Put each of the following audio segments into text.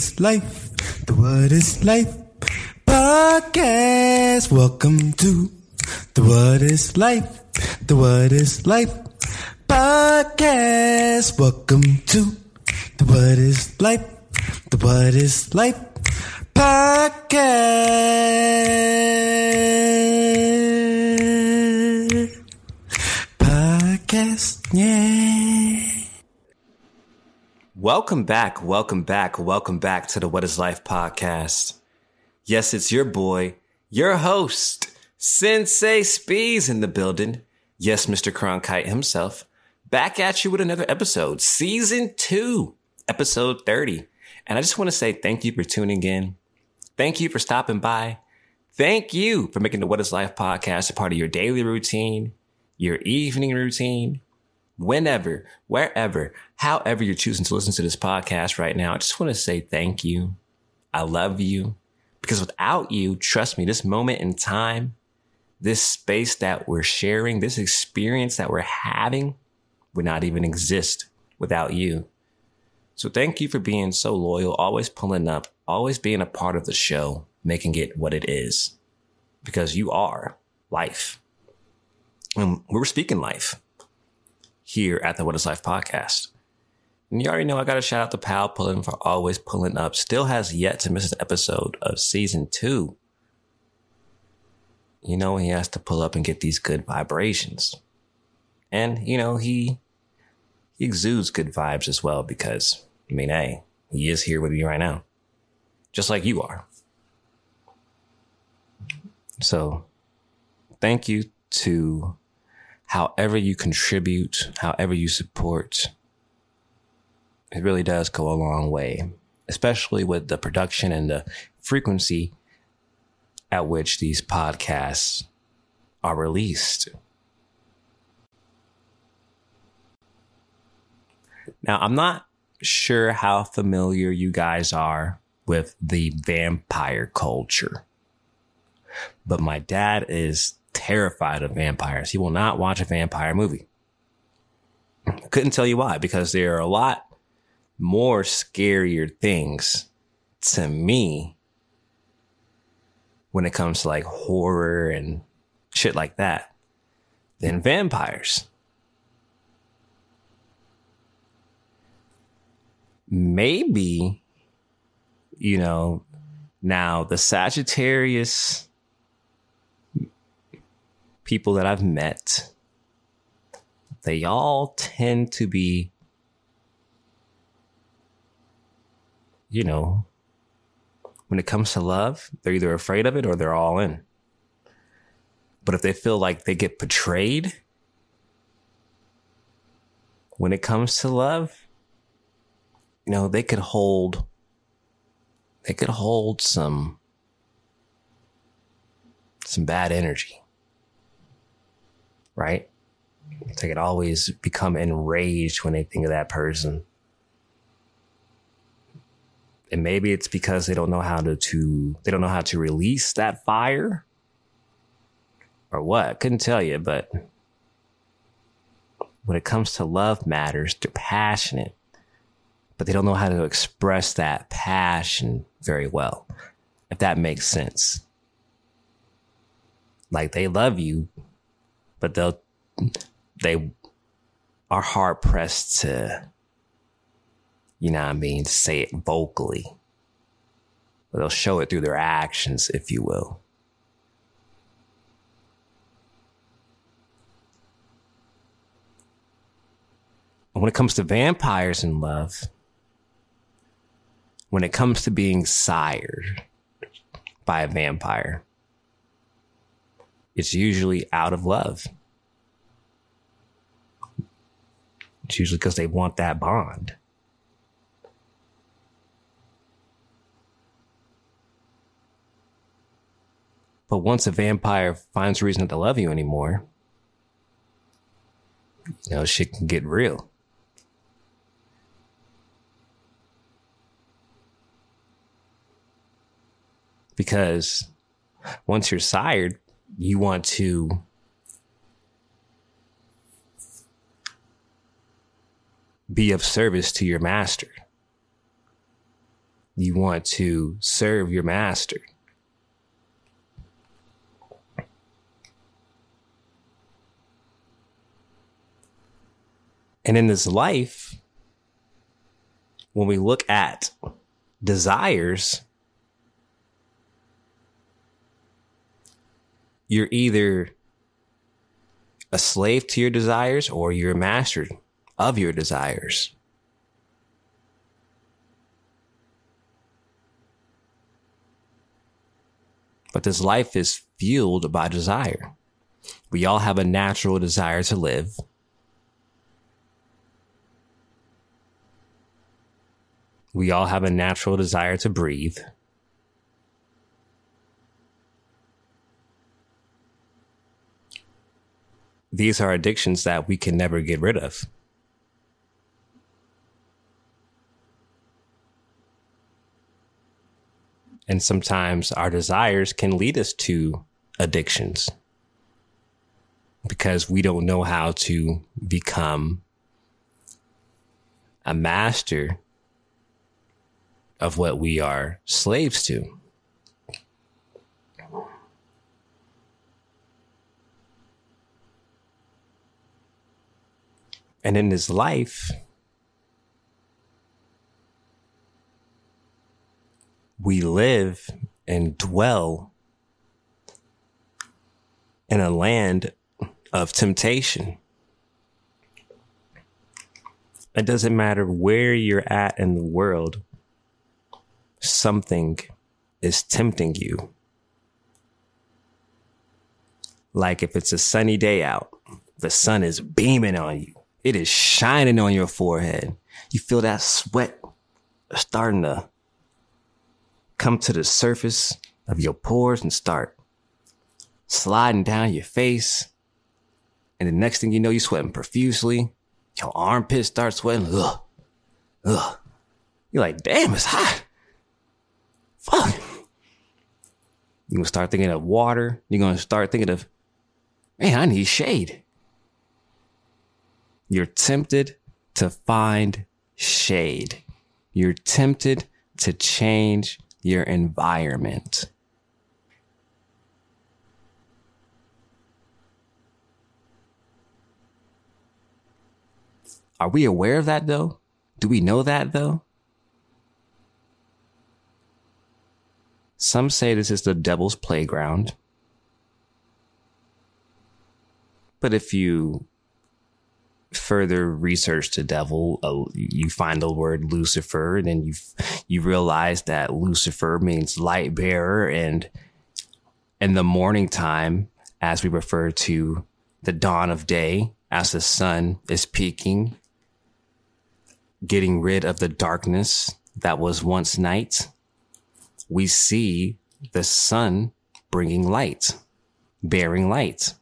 is life? The what is life podcast. Welcome to the what is life? The what is life podcast. Welcome to the what is life? The what is life podcast. Podcast, yeah. Welcome back, welcome back, welcome back to the What is Life podcast. Yes, it's your boy, your host, Sensei Spees in the building. Yes, Mr. Cronkite himself, back at you with another episode, season two, episode 30. And I just want to say thank you for tuning in. Thank you for stopping by. Thank you for making the What is Life podcast a part of your daily routine, your evening routine, whenever, wherever, however you're choosing to listen to this podcast right now, I just want to say thank you. I love you because without you, trust me, this moment in time, this space that we're sharing, this experience that we're having would not even exist without you. So thank you for being so loyal, always pulling up, always being a part of the show, making it what it is because you are life. And we're speaking life here at the What is Life podcast. And you already know I got to shout out to Pal Pulling for always pulling up. Still has yet to miss an episode of season two. You know, he has to pull up and get these good vibrations. And, you know, he, he exudes good vibes as well because, I mean, hey, he is here with me right now. Just like you are. So thank you to however you contribute, however you support, it really does go a long way, especially with the production and the frequency at which these podcasts are released. Now, I'm not sure how familiar you guys are with the vampire culture, but my dad is terrified of vampires. He will not watch a vampire movie. Couldn't tell you why, because there are a lot more scarier things to me when it comes to like horror and shit like that than vampires. Maybe, you know, now the Sagittarius people that I've met, they all tend to be, you know, when it comes to love, they're either afraid of it or they're all in. But if they feel like they get betrayed when it comes to love, you know, they could hold, they could hold some, some bad energy right? They could always become enraged when they think of that person. And maybe it's because they don't know how to, to they don't know how to release that fire or what. Couldn't tell you, but when it comes to love matters, they're passionate, but they don't know how to express that passion very well. If that makes sense. Like they love you, but they'll they are hard pressed to you know what I mean, say it vocally. But they'll show it through their actions, if you will. when it comes to vampires in love, when it comes to being sired by a vampire, it's usually out of love. It's usually because they want that bond. But once a vampire finds a reason to love you anymore, you know, shit can get real. Because once you're sired, you want to be of service to your master. You want to serve your master. And in this life, when we look at desires, you're either a slave to your desires or you're a master of your desires. But this life is fueled by desire. We all have a natural desire to live. We all have a natural desire to breathe. These are addictions that we can never get rid of. And sometimes our desires can lead us to addictions because we don't know how to become a master of what we are slaves to. And in his life, we live and dwell in a land of temptation. It doesn't matter where you're at in the world, something is tempting you. Like if it's a sunny day out, the sun is beaming on you, it is shining on your forehead. You feel that sweat starting to come to the surface of your pores and start sliding down your face. And the next thing you know, you're sweating profusely. Your armpits start sweating. Ugh. Ugh. You're like, damn, it's hot. Fuck. You're gonna start thinking of water. You're gonna start thinking of, man, I need shade. You're tempted to find shade. You're tempted to change your environment. Are we aware of that though? Do we know that though? Some say this is the devil's playground. But if you further research the devil, uh, you find the word Lucifer, and then you you realize that Lucifer means light bearer, and in the morning time, as we refer to the dawn of day, as the sun is peaking, getting rid of the darkness that was once night, we see the sun bringing light, bearing light.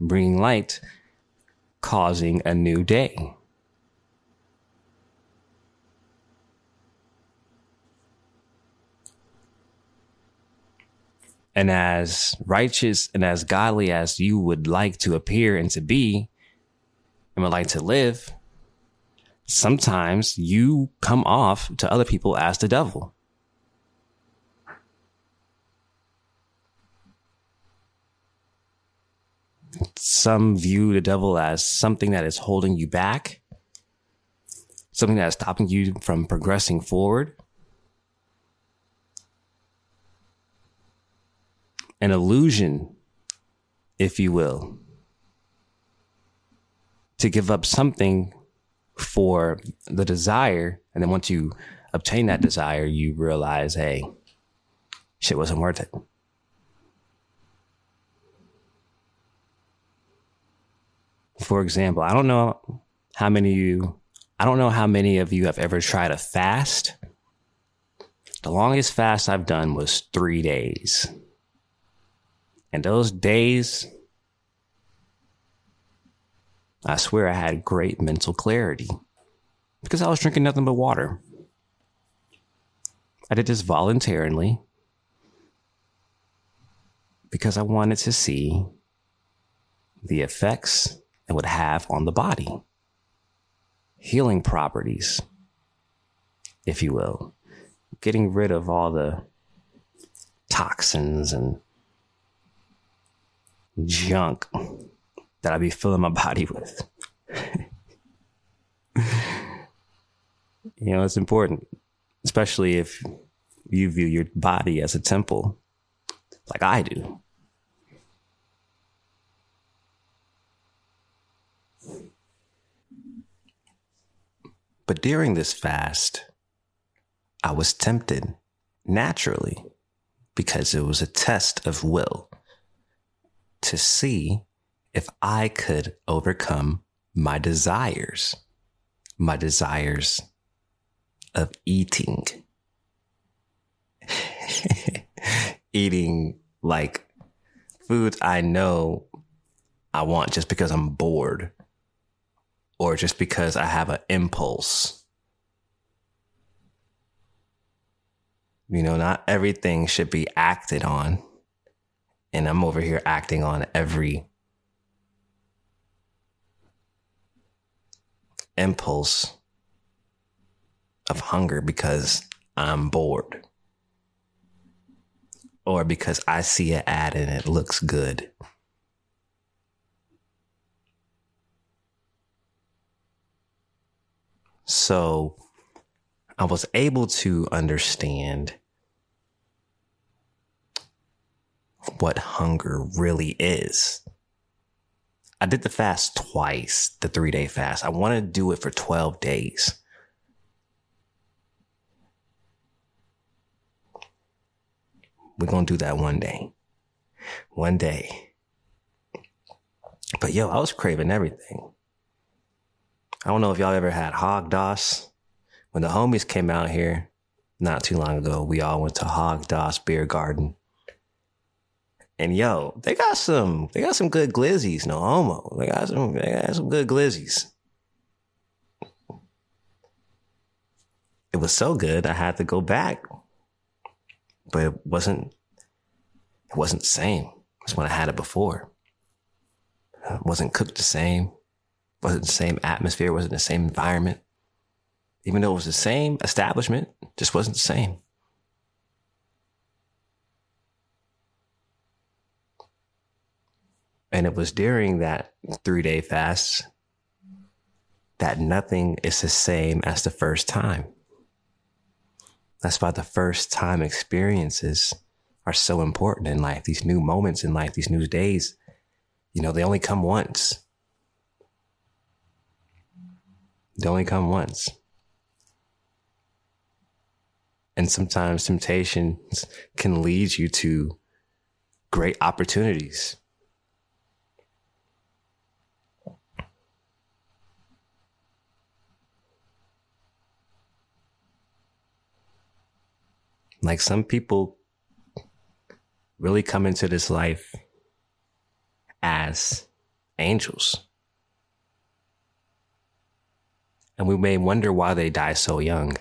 Bringing light, causing a new day. And as righteous and as godly as you would like to appear and to be, and would like to live, sometimes you come off to other people as the devil. Some view the devil as something that is holding you back, something that is stopping you from progressing forward. An illusion, if you will, to give up something for the desire. And then once you obtain that desire, you realize, hey, shit wasn't worth it. For example, I don't know how many of you, I don't know how many of you have ever tried a fast. The longest fast I've done was three days. And those days, I swear I had great mental clarity because I was drinking nothing but water. I did this voluntarily because I wanted to see the effects it would have on the body. healing properties, if you will, getting rid of all the toxins and junk that I be filling my body with. you know, it's important, especially if you view your body as a temple, like I do. But during this fast, I was tempted naturally because it was a test of will to see if I could overcome my desires, my desires of eating. eating like foods I know I want just because I'm bored or just because I have an impulse. You know, not everything should be acted on. And I'm over here acting on every impulse of hunger because I'm bored or because I see an ad and it looks good. So I was able to understand what hunger really is. I did the fast twice, the three day fast. I want to do it for 12 days. We're going to do that one day. One day. But yo, I was craving everything. I don't know if y'all ever had Haagen-Dazs. When the homies came out here not too long ago, we all went to Haagen-Dazs Beer Garden. And yo, they got some, they got some good glizzies, no homo. They got some, they got some good glizzies. It was so good, I had to go back but it wasn't it wasn't the same as when I had it before. It wasn't cooked the same. Wasn't the same atmosphere. Wasn't the same environment. Even though it was the same establishment, just wasn't the same. And it was during that three day fast that nothing is the same as the first time. That's why the first time experiences are so important in life. These new moments in life, these new days, you know, they only come once. They only come once. And sometimes temptations can lead you to great opportunities. Like some people really come into this life as angels. And we may wonder why they die so young.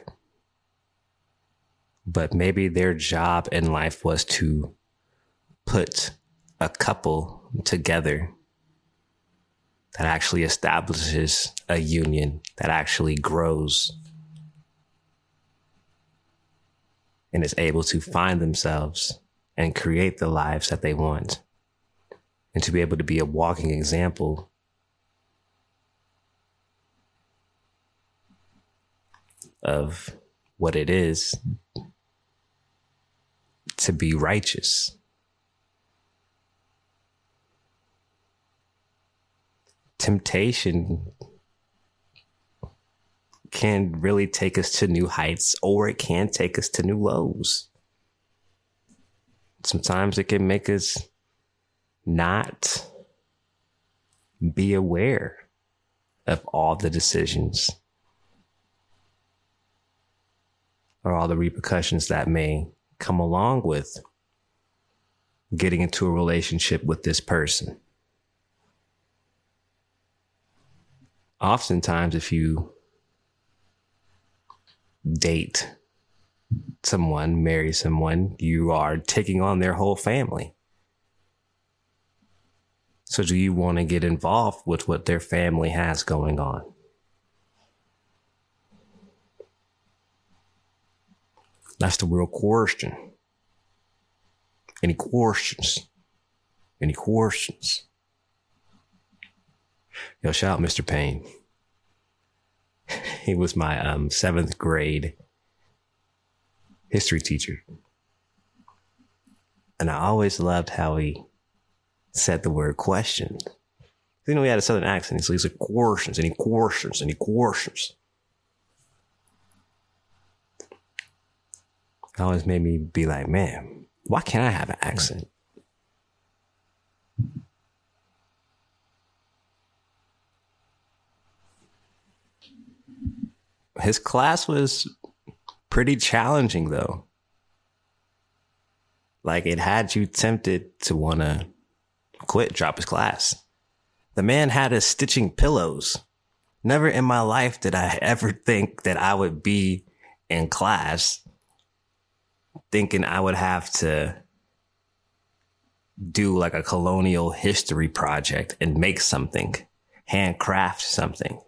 But maybe their job in life was to put a couple together that actually establishes a union that actually grows and is able to find themselves and create the lives that they want. And to be able to be a walking example of what it is to be righteous. Temptation can really take us to new heights or it can take us to new lows. Sometimes it can make us not be aware of all the decisions or all the repercussions that may come along with getting into a relationship with this person. Oftentimes, if you date someone, marry someone, you are taking on their whole family. So, do you want to get involved with what their family has going on? That's the real question. Any questions? Any questions? Yo, shout out Mr. Payne. he was my um, seventh grade history teacher. And I always loved how he said the word question. You know, he had a southern accent. So he's like, questions, any questions, any questions. It always made me be like, man, why can't I have an accent? His class was pretty challenging though. Like it had you tempted to want to quit, drop his class. The man had us stitching pillows. Never in my life did I ever think that I would be in class thinking I would have to do like a colonial history project and make something, handcraft something.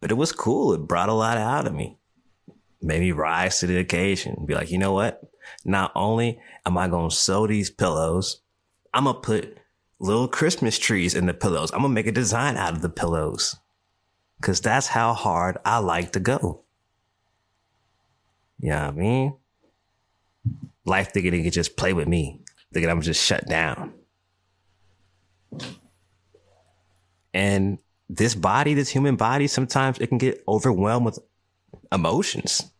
But it was cool. It brought a lot out of me. Made me rise to the occasion. Be like, you know what? Not only am I going to sew these pillows, I'm going to put little Christmas trees in the pillows. I'm going to make a design out of the pillows. Cause that's how hard I like to go. You know I mean? Life thinking it could just play with me, thinking I'm just shut down. And this body, this human body, sometimes it can get overwhelmed with emotions.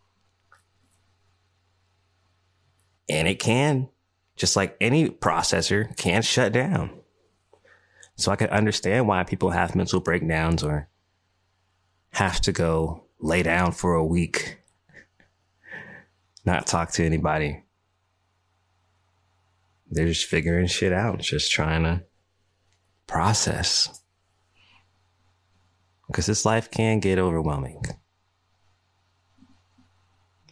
And it can, just like any processor, can shut down. So I can understand why people have mental breakdowns or have to go lay down for a week, not talk to anybody. They're just figuring shit out, just trying to process because this life can get overwhelming.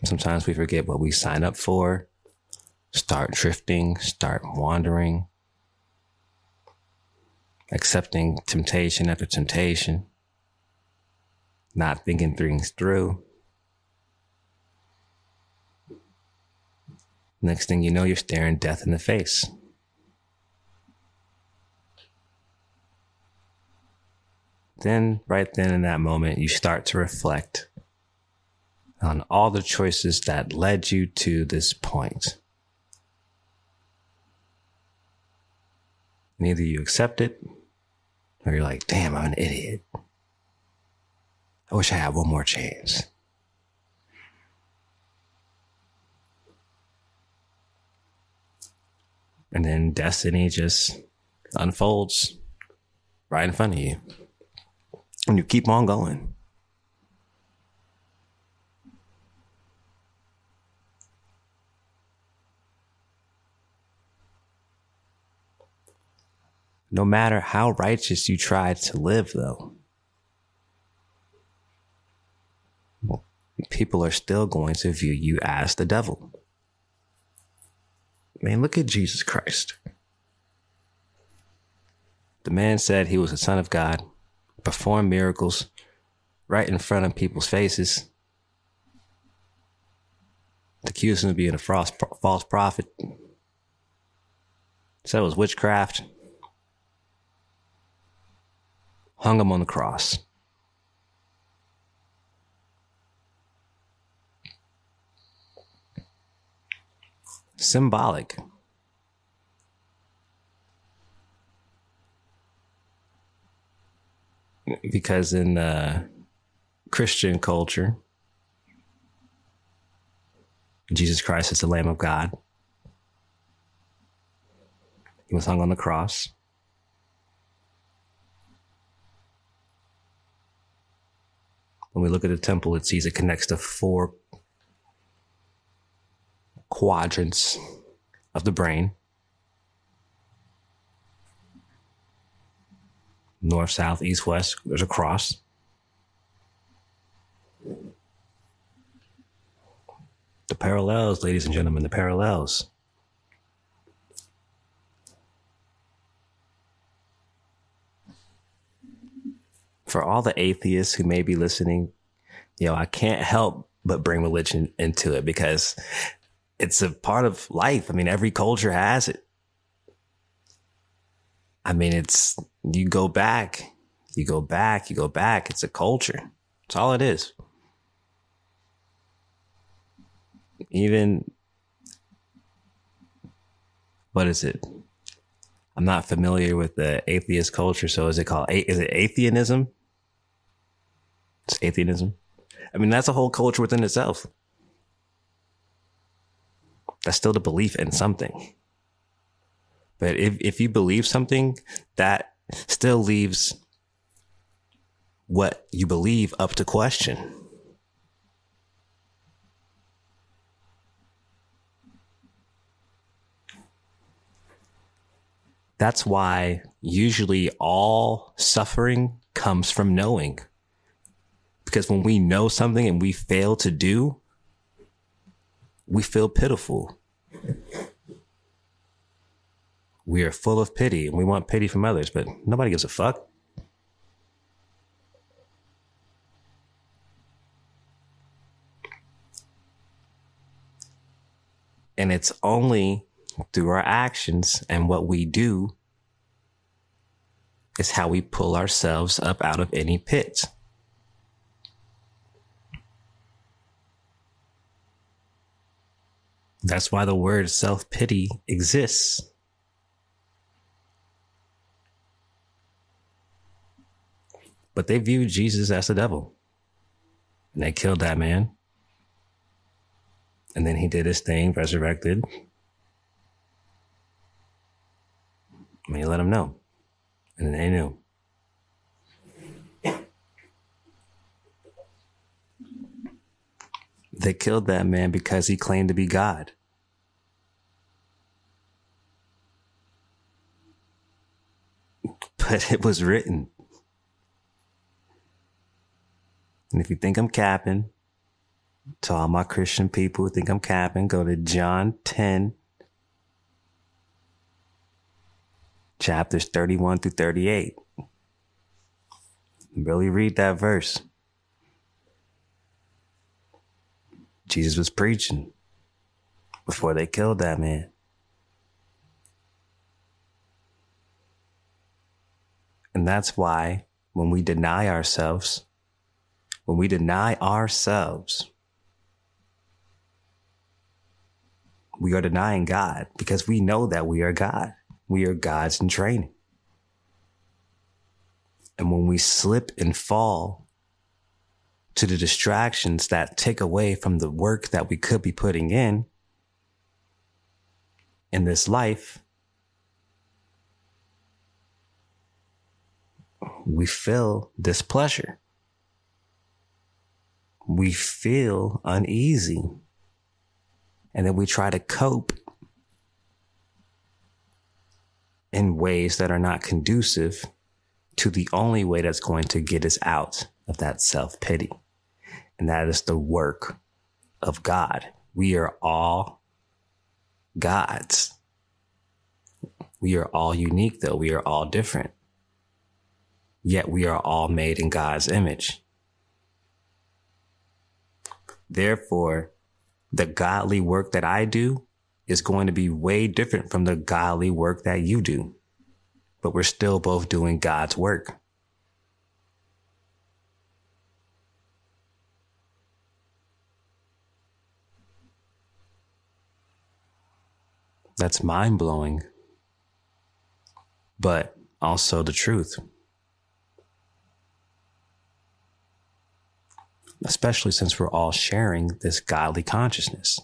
Sometimes we forget what we sign up for, start drifting, start wandering, accepting temptation after temptation, not thinking things through. Next thing you know, you're staring death in the face. then right then in that moment, you start to reflect on all the choices that led you to this point. And either you accept it or you're like, damn, I'm an idiot. I wish I had one more chance. And then destiny just unfolds right in front of you and you keep on going. No matter how righteous you try to live, though, people are still going to view you as the devil. Man, look at Jesus Christ. The man said he was the Son of God performed miracles right in front of people's faces. Accused him of being a false, false prophet. Said it was witchcraft. Hung him on the cross. Symbolic. because in uh, Christian culture, Jesus Christ is the Lamb of God. He was hung on the cross. When we look at the temple, it sees it connects to four quadrants of the brain. north, south, east, west. There's a cross. The parallels, ladies and gentlemen, the parallels. For all the atheists who may be listening, you know, I can't help but bring religion into it because it's a part of life. I mean, every culture has it. I mean, it's, you go back, you go back, you go back. It's a culture. It's all it is. Even, what is it? I'm not familiar with the atheist culture. So is it called, is it atheism? It's atheism. I mean, that's a whole culture within itself. That's still the belief in something. But if, if you believe something, that still leaves what you believe up to question. That's why usually all suffering comes from knowing. Because when we know something and we fail to do, we feel pitiful. We are full of pity and we want pity from others, but nobody gives a fuck. And it's only through our actions and what we do is how we pull ourselves up out of any pit. That's why the word self pity exists. But they viewed Jesus as the devil. And they killed that man. And then he did his thing, resurrected. I mean, let them know. And then they knew. They killed that man because he claimed to be God. But it was written. And if you think I'm capping, to all my Christian people who think I'm capping, go to John 10, chapters 31 through 38. Really read that verse. Jesus was preaching before they killed that man. And that's why when we deny ourselves, when we deny ourselves, we are denying God because we know that we are God. We are God's in training. And when we slip and fall to the distractions that take away from the work that we could be putting in in this life, we feel displeasure. We feel uneasy. And then we try to cope in ways that are not conducive to the only way that's going to get us out of that self pity. And that is the work of God. We are all gods. We are all unique, though. We are all different. Yet we are all made in God's image. Therefore, the godly work that I do is going to be way different from the godly work that you do. But we're still both doing God's work. That's mind blowing, but also the truth. Especially since we're all sharing this godly consciousness.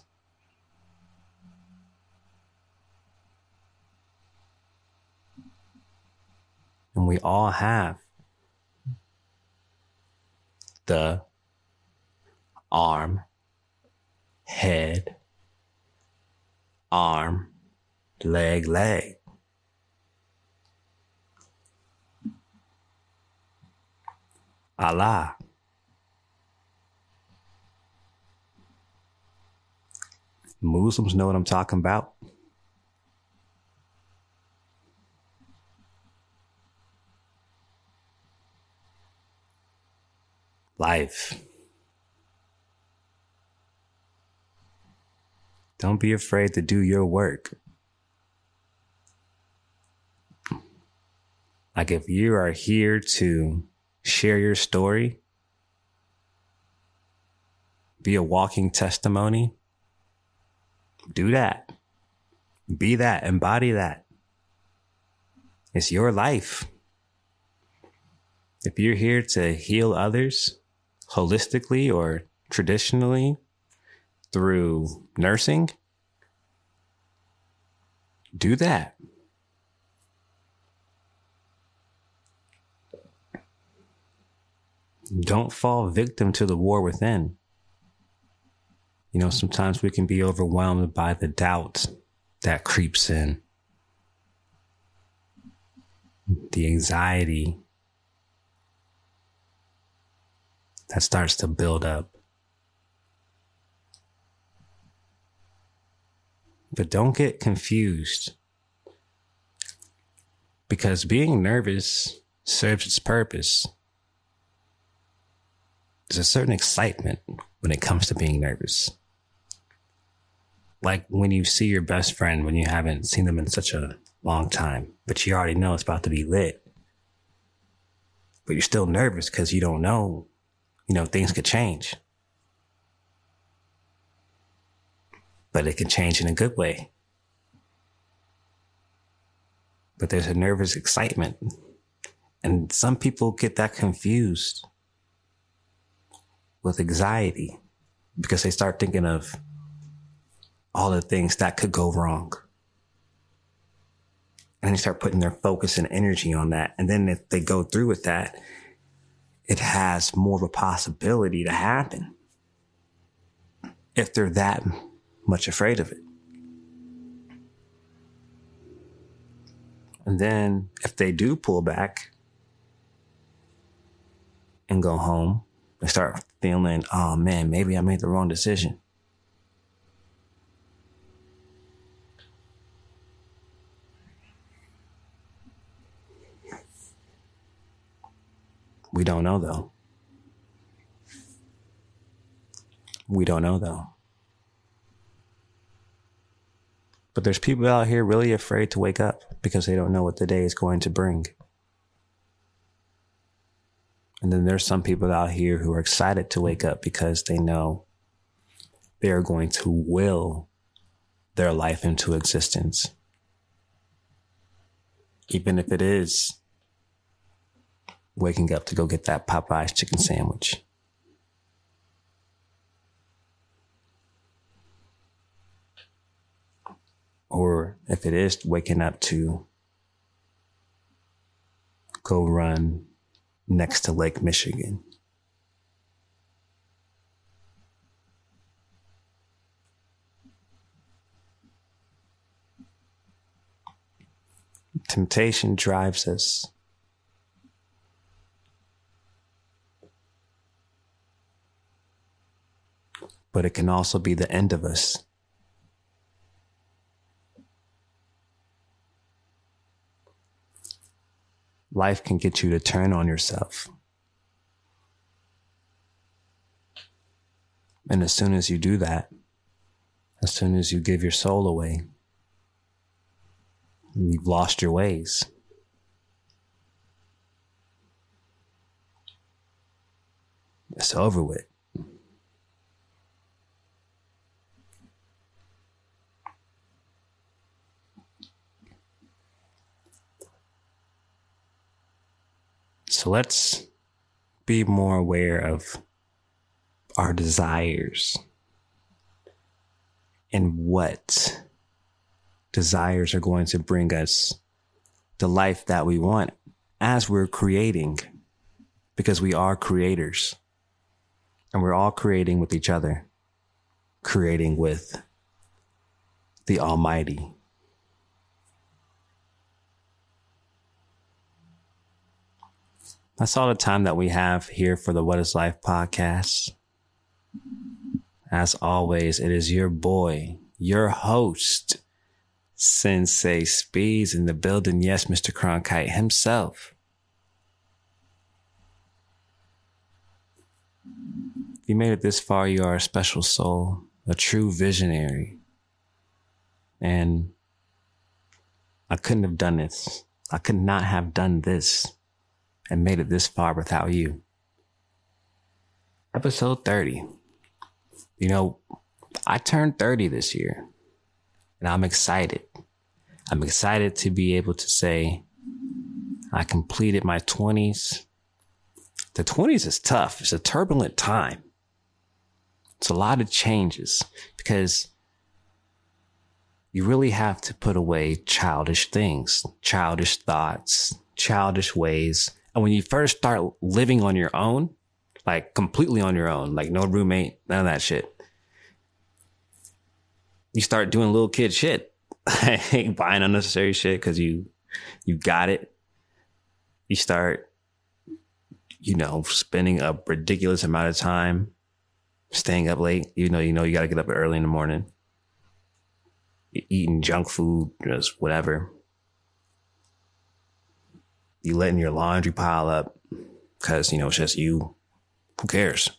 And we all have the arm, head, arm, leg, leg. Allah. Muslims know what I'm talking about. Life. Don't be afraid to do your work. Like if you are here to share your story, be a walking testimony, do that. Be that, embody that. It's your life. If you're here to heal others holistically or traditionally through nursing, do that. Don't fall victim to the war within. You know, sometimes we can be overwhelmed by the doubt that creeps in, the anxiety that starts to build up. But don't get confused because being nervous serves its purpose. There's a certain excitement when it comes to being nervous. Like when you see your best friend when you haven't seen them in such a long time, but you already know it's about to be lit. But you're still nervous because you don't know, you know, things could change. But it can change in a good way. But there's a nervous excitement. And some people get that confused with anxiety because they start thinking of all the things that could go wrong. And they start putting their focus and energy on that. And then if they go through with that, it has more of a possibility to happen if they're that much afraid of it. And then if they do pull back and go home, they start feeling, oh man, maybe I made the wrong decision. We don't know though. We don't know though. But there's people out here really afraid to wake up because they don't know what the day is going to bring. And then there's some people out here who are excited to wake up because they know they are going to will their life into existence. Even if it is waking up to go get that Popeye's chicken sandwich. Or if it is waking up to go run next to Lake Michigan. Temptation drives us. But it can also be the end of us. Life can get you to turn on yourself. And as soon as you do that, as soon as you give your soul away, you've lost your ways. It's over with. So let's be more aware of our desires and what desires are going to bring us the life that we want as we're creating, because we are creators and we're all creating with each other, creating with the Almighty. That's all the time that we have here for the What is Life podcast. As always, it is your boy, your host, Sensei Speeds in the building. Yes, Mr. Cronkite himself. If you made it this far, you are a special soul, a true visionary, And I couldn't have done this. I could not have done this and made it this far without you. Episode 30. You know, I turned 30 this year and I'm excited. I'm excited to be able to say I completed my 20s. The 20s is tough. It's a turbulent time. It's a lot of changes because you really have to put away childish things, childish thoughts, childish ways. And when you first start living on your own, like completely on your own, like no roommate, none of that shit, you start doing little kid shit, buying unnecessary shit because you you got it. You start, you know, spending a ridiculous amount of time staying up late, even though you know you got to get up early in the morning eating junk food, just whatever. You letting your laundry pile up because, you know, it's just you. Who cares?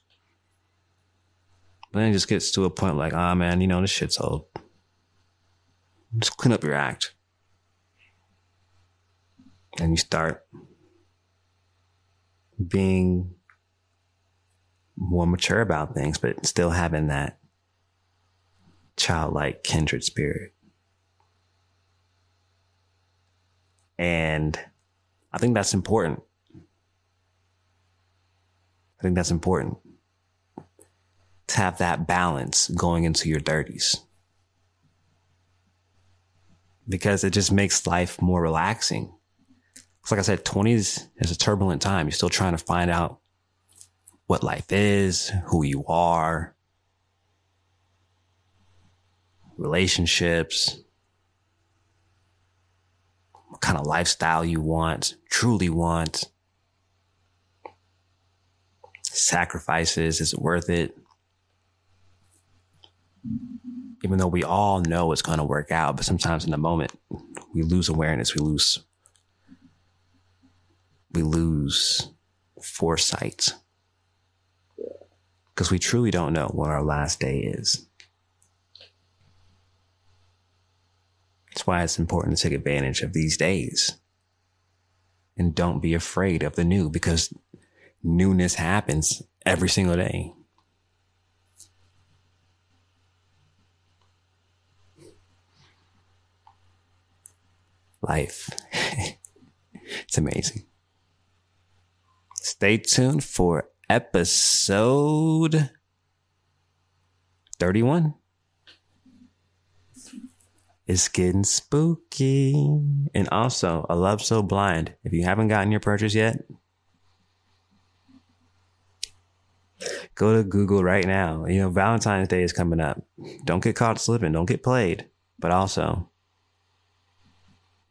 But then it just gets to a point like, ah, oh, man, you know, this shit's old. Just clean up your act. And you start being more mature about things, but still having that childlike kindred spirit. And I think that's important. I think that's important to have that balance going into your 30s. Because it just makes life more relaxing. It's like I said, 20s is a turbulent time. You're still trying to find out what life is, who you are, relationships, what kind of lifestyle you want, truly want, sacrifices, is it worth it? Even though we all know it's going to work out, but sometimes in the moment we lose awareness, we lose, we lose foresight because we truly don't know what our last day is. That's why it's important to take advantage of these days. And don't be afraid of the new because newness happens every single day. Life. it's amazing. Stay tuned for episode 31. It's getting spooky. And also, A Love So Blind. If you haven't gotten your purchase yet, go to Google right now. You know, Valentine's Day is coming up. Don't get caught slipping. Don't get played. But also,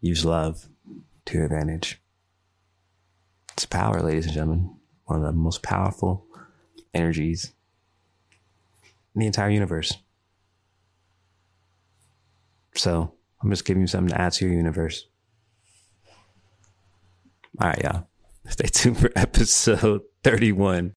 use love to your advantage. It's power, ladies and gentlemen. One of the most powerful energies in the entire universe. So I'm just giving you something to add to your universe. All right, y'all. Stay tuned for episode 31.